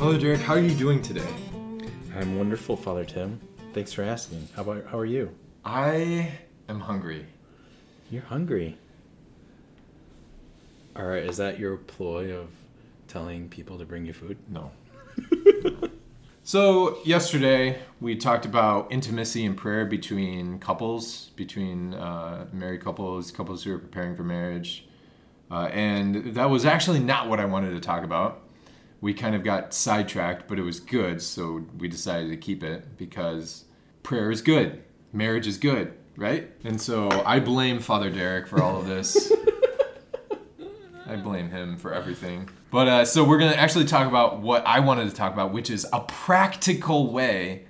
Father Derek, how are you doing today? I'm wonderful, Father Tim. Thanks for asking. How about how are you? I am hungry. You're hungry. All right, is that your ploy of telling people to bring you food? No. so, yesterday we talked about intimacy and prayer between couples, between uh, married couples, couples who are preparing for marriage. Uh, and that was actually not what I wanted to talk about. We kind of got sidetracked, but it was good, so we decided to keep it because prayer is good, marriage is good, right? And so I blame Father Derek for all of this. I blame him for everything. But uh, so we're going to actually talk about what I wanted to talk about, which is a practical way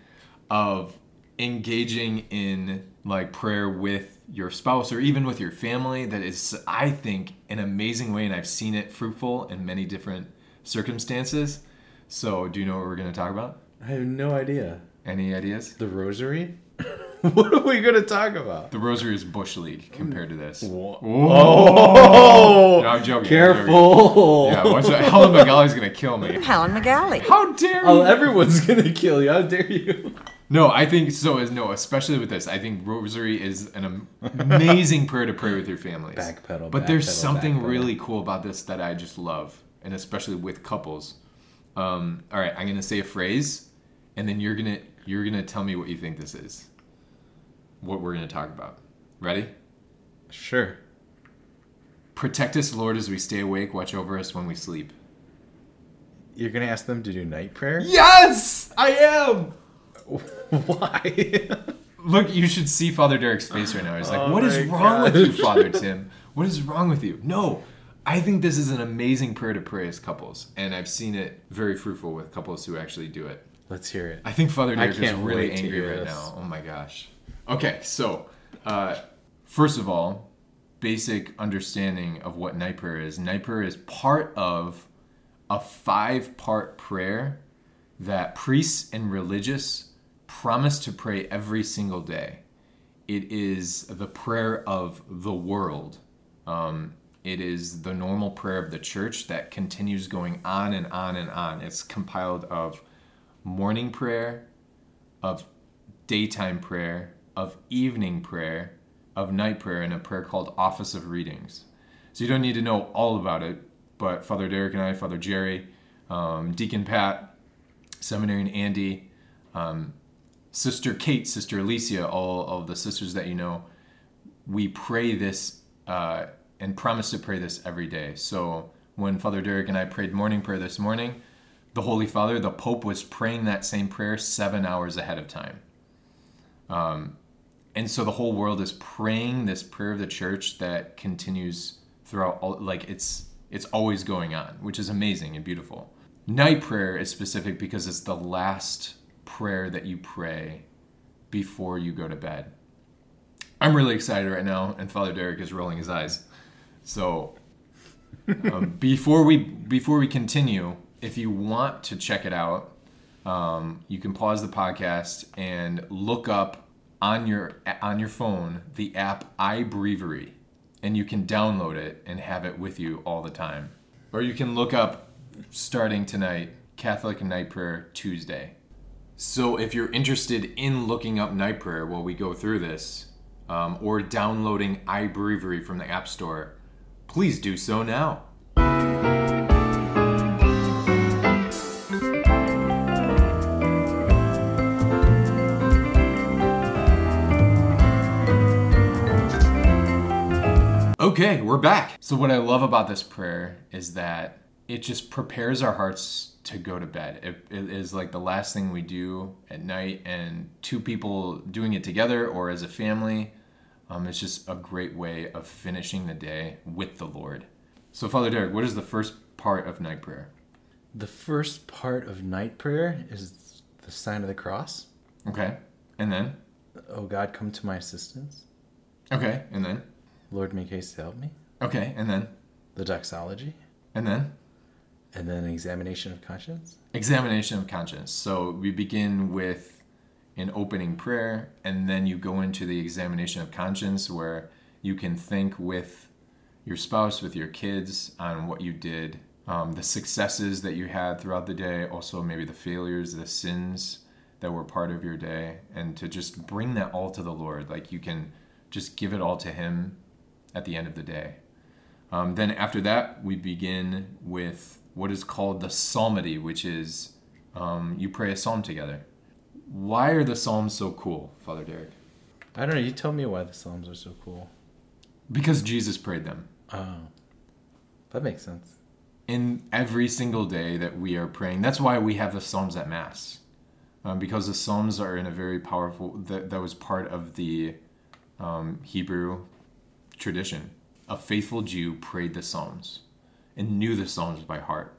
of engaging in like prayer with your spouse or even with your family that is I think an amazing way and I've seen it fruitful in many different circumstances. So, do you know what we're going to talk about? I have no idea. Any ideas? The rosary? what are we going to talk about? The rosary is bush league compared to this. Oh, No, I'm joking. I'm careful. joking. Yeah, watch out. Helen Magali's going to kill me. Helen McGalley. How dare oh, you? Oh, everyone's going to kill you. How dare you? No, I think so. Is no, especially with this. I think rosary is an am- amazing prayer to pray with your families. Backpedal, but there's backpedal, something backpedal. really cool about this that I just love, and especially with couples. Um, all right, I'm gonna say a phrase, and then you're gonna you're gonna tell me what you think this is. What we're gonna talk about. Ready? Sure. Protect us, Lord, as we stay awake. Watch over us when we sleep. You're going to ask them to do night prayer? Yes, I am. Why? Look, you should see Father Derek's face right now. He's like, Oh "What is wrong with you. Father Tim? What is wrong with you?" No, I think this is an amazing prayer to pray as couples, and I've seen it very fruitful with couples who actually do it. Let's hear it. I think Father Derek is really angry right this. now. Oh my gosh. Okay, so uh, first of all, basic understanding of what night prayer is. Night prayer is part of a five-part prayer that priests and religious promise to pray every single day. It is the prayer of the world. Um, it is the normal prayer of the church that continues going on and on and on. It's compiled of morning prayer, of daytime prayer, of evening prayer, of night prayer, and a prayer called Office of Readings. So you don't need to know all about it, but Father Derek and I, Father Jerry, um, Deacon Pat, Seminarian Andy, um, Sister Kate, Sister Alicia, all of the sisters that you know, we pray this uh, and promise to pray this every day. So when Father Derek and I prayed morning prayer this morning, the Holy Father, the Pope, was praying that same prayer seven hours ahead of time. Um, and so the whole world is praying this prayer of the church that continues throughout all like it's it's always going on which is amazing and beautiful night prayer is specific because it's the last prayer that you pray before you go to bed i'm really excited right now and father derek is rolling his eyes so um, before we before we continue if you want to check it out um, you can pause the podcast and look up on your on your phone the app iBreviary, and you can download it and have it with you all the time. Or you can look up starting tonight Catholic Night Prayer Tuesday. So if you're interested in looking up night prayer while we go through this, um, or downloading iBreviary from the App Store, please do so now. Okay, we're back. So, what I love about this prayer is that it just prepares our hearts to go to bed. It, it is like the last thing we do at night, and two people doing it together or as a family, um, it's just a great way of finishing the day with the Lord. So, Father Derek, what is the first part of night prayer? The first part of night prayer is the sign of the cross. Okay, and then? Oh God, come to my assistance. Okay, and then? Lord, make haste to help me. Okay, and then? The doxology. And then? And then examination of conscience. Examination of conscience. So we begin with an opening prayer, and then you go into the examination of conscience where you can think with your spouse, with your kids, on what you did um, the successes that you had throughout the day, also maybe the failures, the sins that were part of your day, and to just bring that all to the Lord. Like you can just give it all to Him at the end of the day. Um, then after that, we begin with what is called the psalmody, which is um, you pray a psalm together. Why are the psalms so cool, Father Derek? I don't know. You tell me why the Psalms are so cool. Because Jesus prayed them. Oh, that makes sense. In every single day that we are praying, that's why we have the Psalms at Mass. Um, because the Psalms are in a very powerful, that, that was part of the um, Hebrew tradition. A faithful Jew prayed the Psalms and knew the Psalms by heart.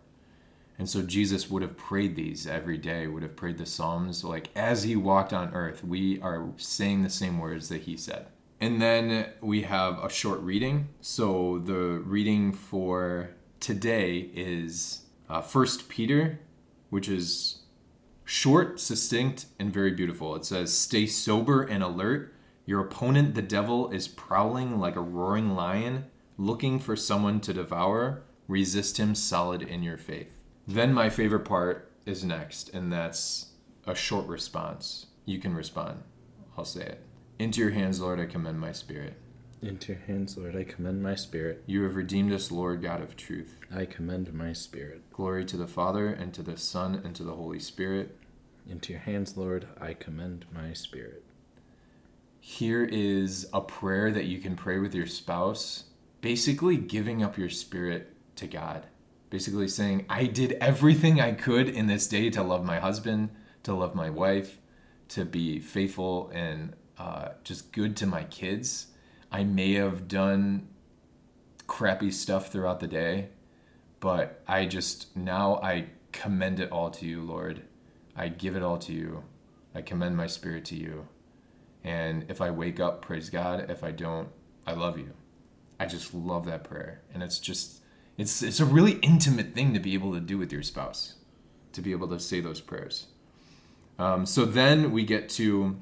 And so Jesus would have prayed these every day, would have prayed the Psalms. Like as he walked on earth, we are saying the same words that he said. And then we have a short reading. So the reading for today is uh, First Peter, which is short, succinct, and very beautiful. It says, Stay sober and alert. Your opponent, the devil, is prowling like a roaring lion, looking for someone to devour. Resist him solid in your faith. Then my favorite part is next, and that's a short response. You can respond. I'll say it. Into your hands, Lord, I commend my spirit. Into your hands, Lord, I commend my spirit. You have redeemed us, Lord God of truth. I commend my spirit. Glory to the Father, and to the Son, and to the Holy Spirit. Into your hands, Lord, I commend my spirit. Here is a prayer that you can pray with your spouse, basically giving up your spirit to God. Basically saying, I did everything I could in this day to love my husband, to love my wife, to be faithful and uh, just good to my kids. I may have done crappy stuff throughout the day, but I just now I commend it all to you, Lord. I give it all to you. I commend my spirit to you. And if I wake up, praise God. If I don't, I love you. I just love that prayer. And it's just it's it's a really intimate thing to be able to do with your spouse, to be able to say those prayers. Um, so then we get to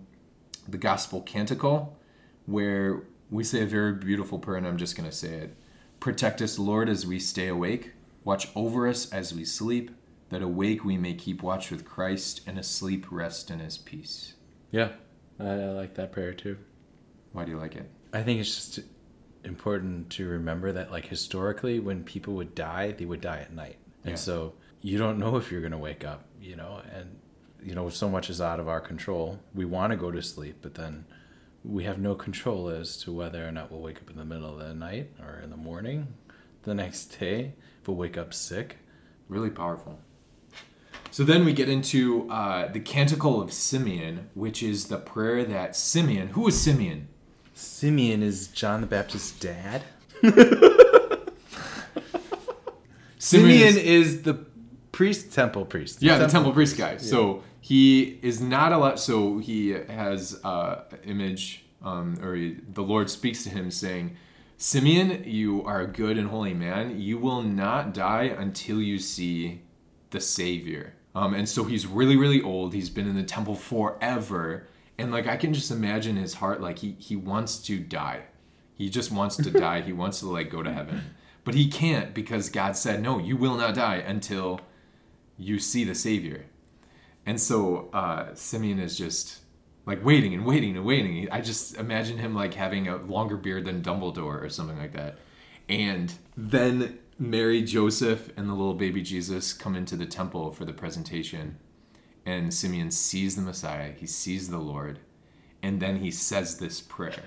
the gospel canticle, where we say a very beautiful prayer, and I'm just going to say it. Protect us, Lord, as we stay awake. Watch over us as we sleep, that awake we may keep watch with Christ, and asleep rest in his peace. Yeah, I, I like that prayer too. Why do you like it? I think it's just important to remember that, like, historically, when people would die, they would die at night. And Yeah. so you don't know if you're going to wake up, you know, and, you know, so much is out of our control. We want to go to sleep, but then we have no control as to whether or not we'll wake up in the middle of the night or in the morning the next day. If we'll wake up sick. Really powerful. So then we get into uh, the Canticle of Simeon, which is the prayer that Simeon, who was Simeon? Simeon is John the Baptist's dad. Simeon is- is the priest, temple priest. Yeah, the temple priest guy. So he is not allowed. So he has uh, an image, um, or he, the Lord speaks to him saying, "Simeon, you are a good and holy man. You will not die until you see the Savior." Um, and so he's really, really old. He's been in the temple forever, and like I can just imagine his heart. Like he he wants to die. He just wants to die. He wants to like go to heaven, but he can't because God said, "No, you will not die until." you see the Savior. And so uh, Simeon is just like waiting and waiting and waiting. I just imagine him like having a longer beard than Dumbledore or something like that. And then Mary, Joseph, and the little baby Jesus come into the temple for the presentation. And Simeon sees the Messiah, he sees the Lord, and then he says this prayer.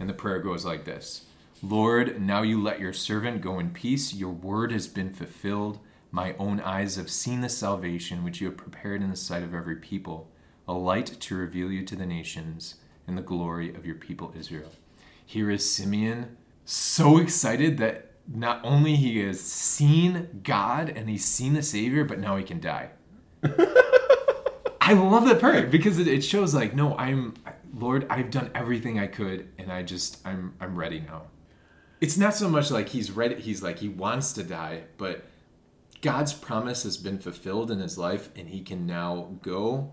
And the prayer goes like this Lord, now you let your servant go in peace. Your word has been fulfilled. My own eyes have seen the salvation which you have prepared in the sight of every people, a light to reveal you to the nations and the glory of your people Israel. Here is Simeon, so excited that not only he has seen God and he's seen the Savior, but now he can die. I love that part because it, it shows like, no, I'm Lord, I've done everything I could, and I just I'm I'm ready now. It's not so much like he's ready. He's like he wants to die, but God's promise has been fulfilled in his life, and he can now go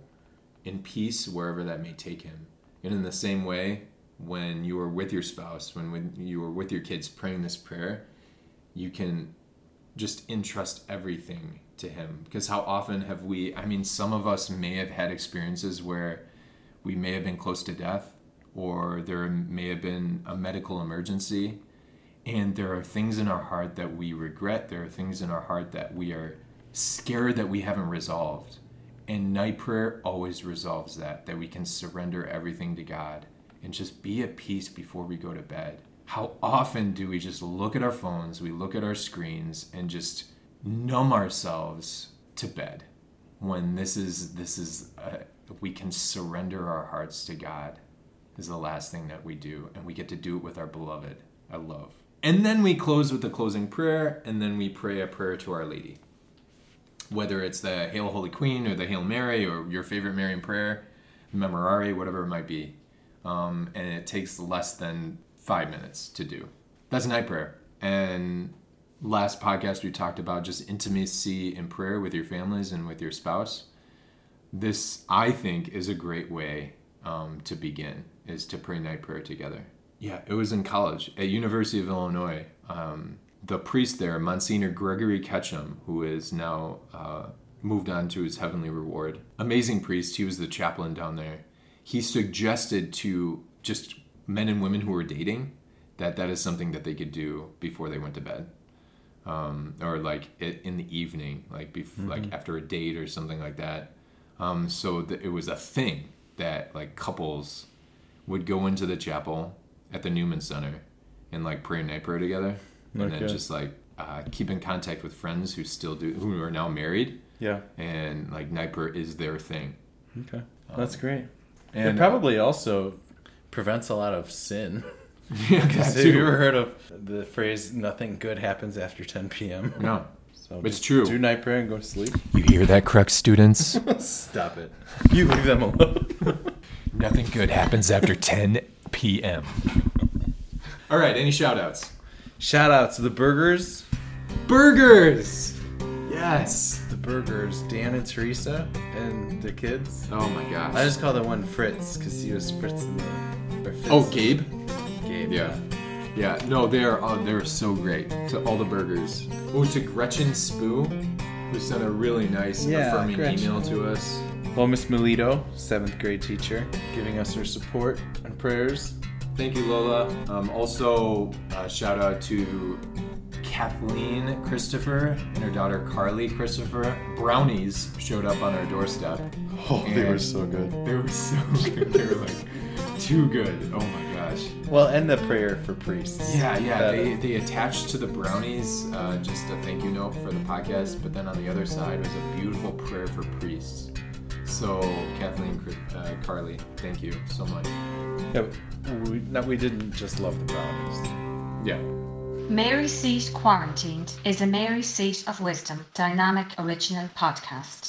in peace wherever that may take him. And in the same way, when you are with your spouse, when, when you are with your kids praying this prayer, you can just entrust everything to him. Because how often have we i mean some of us may have had experiences where we may have been close to death or there may have been a medical emergency and there are things in our heart that we regret there are things in our heart that we are scared that we haven't resolved. And night prayer always resolves that that we can surrender everything to god and just be at peace before we go to bed how often do we just look at our phones we look at our screens and just numb ourselves to bed when this is this is uh, we can surrender our hearts to God is the last thing that we do and we get to do it with our beloved I love. And then we close with the closing prayer and then we pray a prayer to our lady. Whether it's the Hail Holy Queen or the Hail Mary or your favorite Marian prayer Memorare whatever it might be um, and it takes less than five minutes to do. That's night prayer. And last podcast we talked about just intimacy in prayer with your families and with your spouse. This i think is a great way um, to begin is to pray night prayer together. Yeah. It was in college at university of illinois. Um, the priest there monsignor gregory ketchum who is now uh, moved on to his heavenly reward. Amazing priest. He was the chaplain down there. He suggested to just men and women who were dating that that is something that they could do before they went to bed um, or like in the evening, like bef- mm-hmm. like after a date or something like that. Um, so th- it was a thing that like couples would go into the chapel at the Newman Center and like pray night prayer together, and okay. then just like uh, keep in contact with friends who still do who are now married. Yeah, and like night prayer is their thing. Okay, that's um, great. And it probably also prevents a lot of sin. Yeah, have you ever heard of the phrase "nothing good happens after 10 p.m"? No. So it's true. Do night prayer and go to sleep. You hear that, Crux students? Stop it. You leave them alone. Nothing good happens after 10 p.m. All right, any shout outs? Shout out to the burgers. Burgers! Yes. The burgers, Dan and Teresa and the kids. Oh my gosh. I just call the one Fritz because he was Fritz in the. Oh, Gabe? Gabe. Yeah. Yeah, no, they are uh, they're so great to all the burgers. Oh, to Gretchen Spoo, who sent a really nice yeah, affirming Gretchen. email to us. Well, Miss Melito, seventh grade teacher, giving us her support and prayers. Thank you, Lola. Um, also, uh, shout out to Kathleen Christopher and her daughter Carly Christopher. Brownies showed up on our doorstep. Oh, they were so good. They were so good. they were like too good. Oh my gosh. Well, and the prayer for priests. Yeah, yeah. They, they attached to the brownies uh, just a thank you note for the podcast, but then on the other side was a beautiful prayer for priests. So, Kathleen, uh, Carly, thank you so much. Yeah, we, no, we didn't just love the brownies. Yeah. Mary Seat Quarantined is a Mary Seat of Wisdom dynamic original podcast.